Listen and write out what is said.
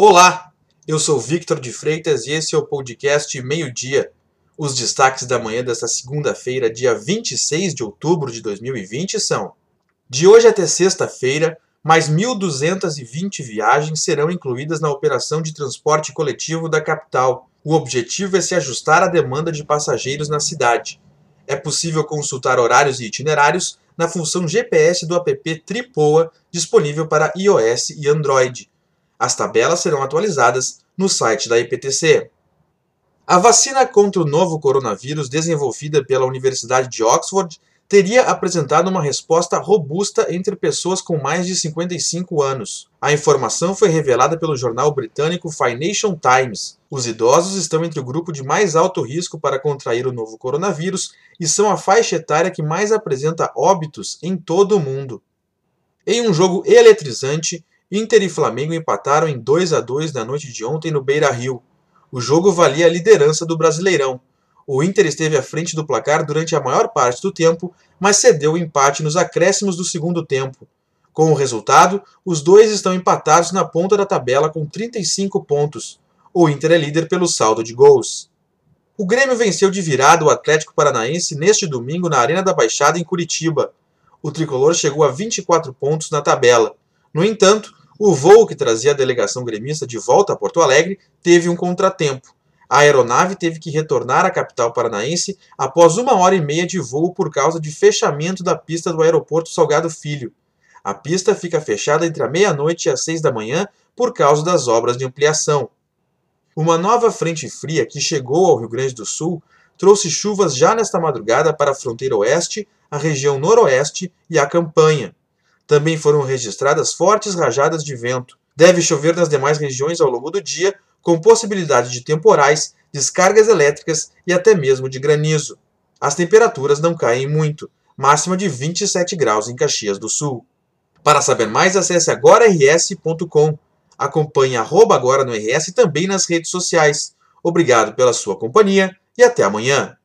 Olá, eu sou Victor de Freitas e esse é o podcast Meio Dia. Os destaques da manhã desta segunda-feira, dia 26 de outubro de 2020 são: De hoje até sexta-feira, mais 1.220 viagens serão incluídas na operação de transporte coletivo da capital. O objetivo é se ajustar à demanda de passageiros na cidade. É possível consultar horários e itinerários na função GPS do app Tripoa, disponível para iOS e Android. As tabelas serão atualizadas no site da IPTC. A vacina contra o novo coronavírus desenvolvida pela Universidade de Oxford teria apresentado uma resposta robusta entre pessoas com mais de 55 anos. A informação foi revelada pelo jornal britânico Financial Times. Os idosos estão entre o grupo de mais alto risco para contrair o novo coronavírus e são a faixa etária que mais apresenta óbitos em todo o mundo. Em um jogo eletrizante, Inter e Flamengo empataram em 2 a 2 na noite de ontem no Beira-Rio. O jogo valia a liderança do Brasileirão. O Inter esteve à frente do placar durante a maior parte do tempo, mas cedeu o empate nos acréscimos do segundo tempo. Com o resultado, os dois estão empatados na ponta da tabela com 35 pontos. O Inter é líder pelo saldo de gols. O Grêmio venceu de virada o Atlético Paranaense neste domingo na Arena da Baixada, em Curitiba. O tricolor chegou a 24 pontos na tabela. No entanto, o voo que trazia a delegação gremista de volta a Porto Alegre teve um contratempo. A aeronave teve que retornar à capital paranaense após uma hora e meia de voo por causa de fechamento da pista do aeroporto Salgado Filho. A pista fica fechada entre a meia-noite e as seis da manhã por causa das obras de ampliação. Uma nova frente fria que chegou ao Rio Grande do Sul trouxe chuvas já nesta madrugada para a fronteira oeste, a região noroeste e a campanha. Também foram registradas fortes rajadas de vento. Deve chover nas demais regiões ao longo do dia, com possibilidade de temporais, descargas elétricas e até mesmo de granizo. As temperaturas não caem muito, máxima de 27 graus em Caxias do Sul. Para saber mais, acesse agorars.com. Acompanhe agora no RS também nas redes sociais. Obrigado pela sua companhia e até amanhã.